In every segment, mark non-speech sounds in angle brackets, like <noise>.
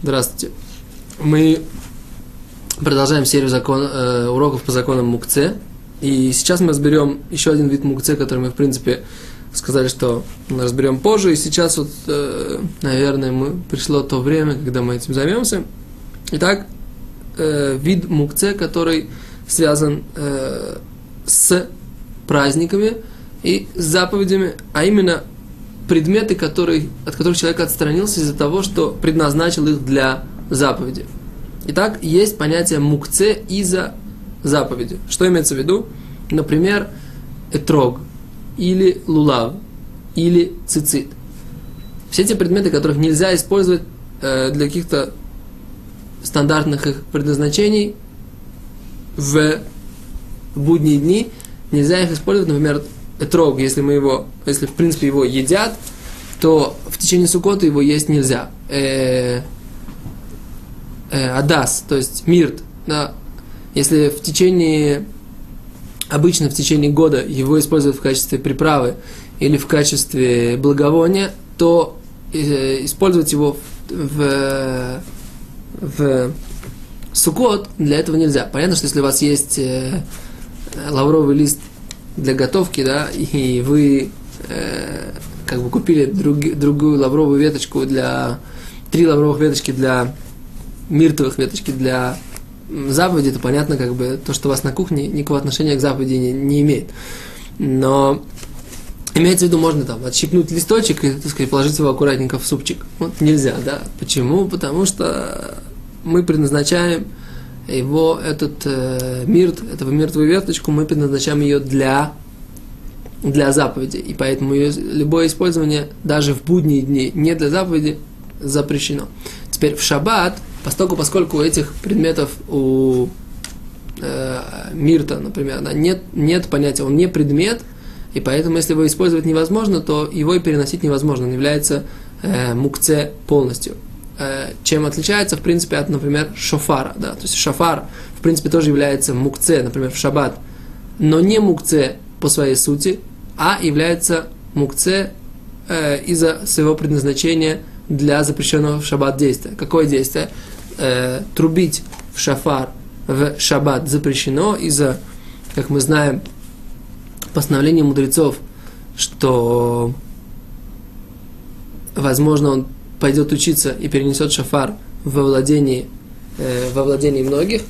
Здравствуйте. Мы продолжаем серию закон, э, уроков по законам Мукце. И сейчас мы разберем еще один вид Мукце, который мы, в принципе, сказали, что разберем позже. И сейчас, вот, э, наверное, мы, пришло то время, когда мы этим займемся. Итак, э, вид Мукце, который связан э, с праздниками и с заповедями, а именно предметы, которые, от которых человек отстранился из-за того, что предназначил их для заповеди. Итак, есть понятие мукце из-за заповеди. Что имеется в виду? Например, этрог, или лулав, или цицит. Все эти предметы, которых нельзя использовать э, для каких-то стандартных их предназначений в будние дни, нельзя их использовать, например, этрог, если мы его, если в принципе его едят, то в течение сукота его есть нельзя. Э, э, адас, то есть мирт, да, если в течение, обычно в течение года его используют в качестве приправы или в качестве благовония, то э, использовать его в, в сукот для этого нельзя. Понятно, что если у вас есть э, лавровый лист для готовки, да, и вы э, как бы купили друг, другую лавровую веточку для три лавровых веточки для миртовых веточки для заповеди, то понятно, как бы то, что у вас на кухне, никакого отношения к заповеди не, не имеет. Но имеется в виду, можно там отщипнуть листочек и, так сказать, положить его аккуратненько в супчик. Вот нельзя, да. Почему? Потому что мы предназначаем его, этот э, мирт, этого мертвую веточку, мы предназначаем ее для, для заповеди. И поэтому ее, любое использование, даже в будние дни, не для заповеди, запрещено. Теперь в шаббат, поскольку, поскольку у этих предметов у э, мирта, например, да, нет, нет понятия, он не предмет, и поэтому, если его использовать невозможно, то его и переносить невозможно, он является э, мукце полностью. Э, чем отличается, в принципе, от, например, шофара. Да? То есть шофар, в принципе, тоже является мукце, например, в шаббат, но не мукце по своей сути, а является мукце э, из-за своего предназначения для запрещенного в шаббат действия. Какое действие? Э, трубить в шафар в шаббат запрещено из-за, как мы знаем, постановления мудрецов, что возможно он пойдет учиться и перенесет шафар во владении, э, во владении многих.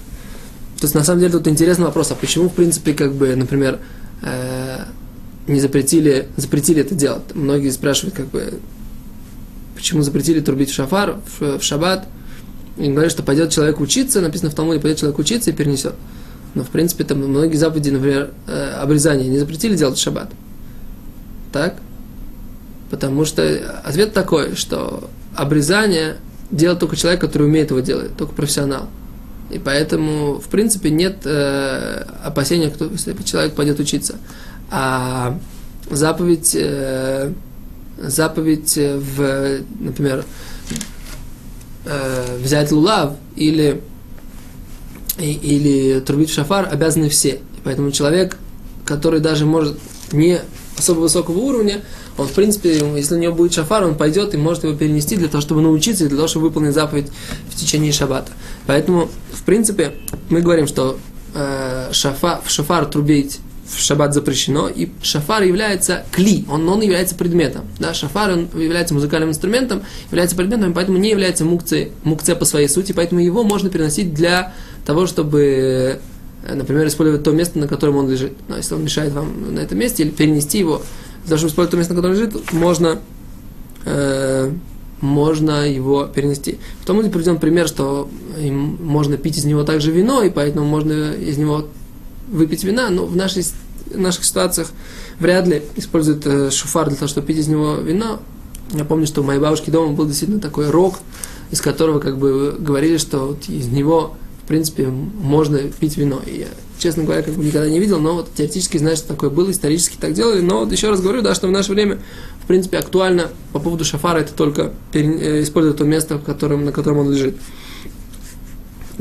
То есть, на самом деле, тут интересный вопрос, а почему, в принципе, как бы, например, э, не запретили, запретили это делать? Многие спрашивают, как бы, почему запретили трубить шафар, в, в шаббат, и говорят, что пойдет человек учиться, написано в Талмуде, пойдет человек учиться и перенесет. Но, в принципе, там многие заповеди, например, э, обрезание не запретили делать шаббат. Так? Потому что ответ такой, что обрезание делает только человек, который умеет его делать, только профессионал. И поэтому, в принципе, нет э, опасения, кто, если человек пойдет учиться. А заповедь, э, заповедь в, например, э, взять лулав или, или трубить в шафар обязаны все. И поэтому человек, который даже может не особо высокого уровня, он, в принципе, если у него будет шафар, он пойдет и может его перенести для того, чтобы научиться и для того, чтобы выполнить заповедь в течение шаббата. Поэтому, в принципе, мы говорим, что э, шафар, в шафар трубить в шаббат запрещено, и шафар является кли, он, он является предметом. Да, шафар он является музыкальным инструментом, является предметом, поэтому не является мукце, мукце по своей сути, поэтому его можно переносить для того, чтобы, например, использовать то место, на котором он лежит. Но если он мешает вам на этом месте, или перенести его для того, использовать то место, на котором лежит, можно, э, можно его перенести. В том Талмуде приведен пример, что им можно пить из него также вино, и поэтому можно из него выпить вина, но в нашей, наших ситуациях вряд ли используют э, шуфар для того, чтобы пить из него вино. Я помню, что у моей бабушки дома был действительно такой рог, из которого как бы говорили, что вот из него, в принципе, можно пить вино. И я честно говоря, как бы никогда не видел, но вот теоретически что такое было, исторически так делали. Но вот еще раз говорю, да, что в наше время, в принципе, актуально по поводу шафара, это только э, использовать то место, в котором, на котором он лежит.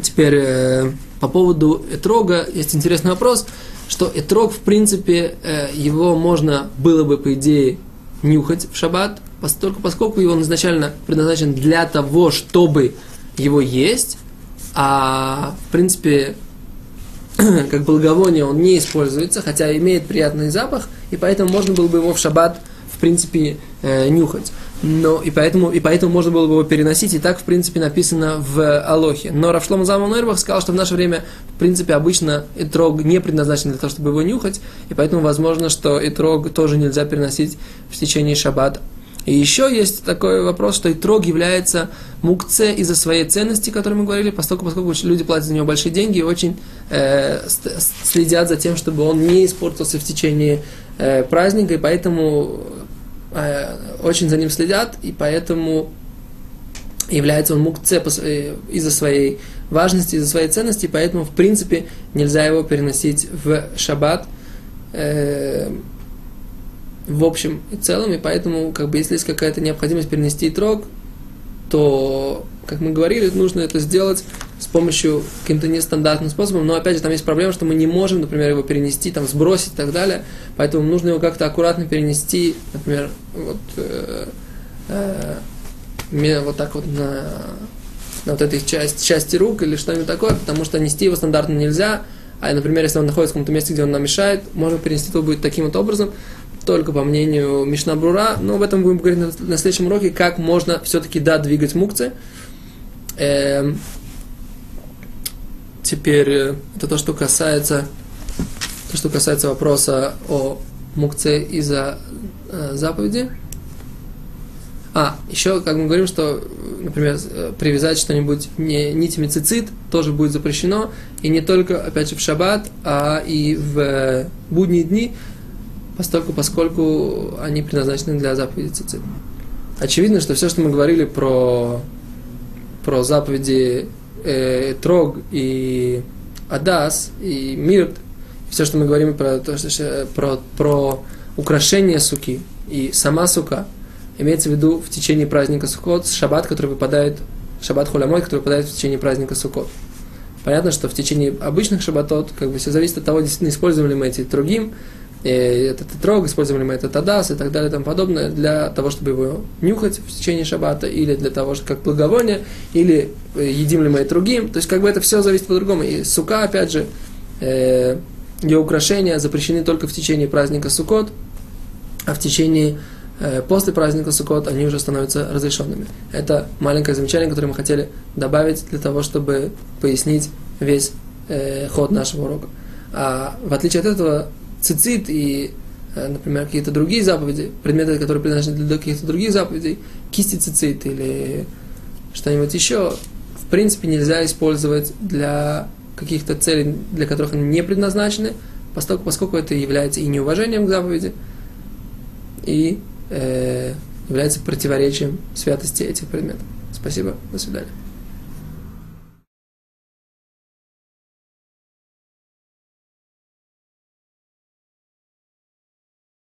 Теперь э, по поводу этрога есть интересный вопрос, что этрог, в принципе, э, его можно было бы, по идее, нюхать в шаббат, поскольку, поскольку его изначально предназначен для того, чтобы его есть, а в принципе <clears throat> как благовоние он не используется, хотя имеет приятный запах, и поэтому можно было бы его в шаббат, в принципе, э, нюхать. Но и поэтому, и поэтому можно было бы его переносить, и так, в принципе, написано в Алохе. Но Равшлом Заман Нойрбах сказал, что в наше время, в принципе, обычно итрог не предназначен для того, чтобы его нюхать, и поэтому возможно, что итрог тоже нельзя переносить в течение шаббата. И еще есть такой вопрос, что итрог является мукце из-за своей ценности, о которой мы говорили, поскольку, поскольку люди платят за него большие деньги и очень э, следят за тем, чтобы он не испортился в течение э, праздника, и поэтому э, очень за ним следят, и поэтому является он мукце э, из-за своей важности, из-за своей ценности, поэтому, в принципе, нельзя его переносить в шаббат. Э, в общем и целом, и поэтому, как бы, если есть какая-то необходимость перенести трог, то, как мы говорили, нужно это сделать с помощью каким-то нестандартным способом, но опять же там есть проблема, что мы не можем, например, его перенести, там, сбросить и так далее, поэтому нужно его как-то аккуратно перенести, например, вот, э, э, вот так вот на, на вот этой части, части рук или что-нибудь такое, потому что нести его стандартно нельзя, а, например, если он находится в каком-то месте, где он нам мешает, можно перенести его будет таким вот образом, только по мнению Мишна Брура, но об этом будем говорить на, на следующем уроке, как можно все-таки, да, двигать мукцы. Эм, теперь э, это то, что касается, то, что касается вопроса о мукце из-за э, заповеди. А, еще, как мы говорим, что, например, э, привязать что-нибудь не, нитями цицит тоже будет запрещено, и не только, опять же, в шаббат, а и в будние дни, поскольку, поскольку они предназначены для заповеди цицит. Очевидно, что все, что мы говорили про, про заповеди э, Трог и Адас и Мирт, все, что мы говорим про, то, что, про, про украшение суки и сама сука, имеется в виду в течение праздника Сукот, шаббат, который выпадает, шаббат Хулямой, который выпадает в течение праздника Сукот. Понятно, что в течение обычных шаббатот, как бы все зависит от того, действительно используем ли мы эти другим, этот трог, использовали мы этот адас и так далее и тому подобное для того, чтобы его нюхать в течение шаббата, или для того, чтобы как благовоние, или э, едим ли мы это другим. То есть, как бы это все зависит по-другому. И сука, опять же, э, ее украшения запрещены только в течение праздника Сукот, а в течение э, после праздника Сукот они уже становятся разрешенными. Это маленькое замечание, которое мы хотели добавить для того, чтобы пояснить весь э, ход нашего урока. А в отличие от этого, цицит и, э, например, какие-то другие заповеди, предметы, которые предназначены для каких-то других заповедей, кисти цицит или что-нибудь еще, в принципе, нельзя использовать для каких-то целей, для которых они не предназначены, поскольку, поскольку это является и неуважением к заповеди, и э, является противоречием святости этих предметов. Спасибо, до свидания.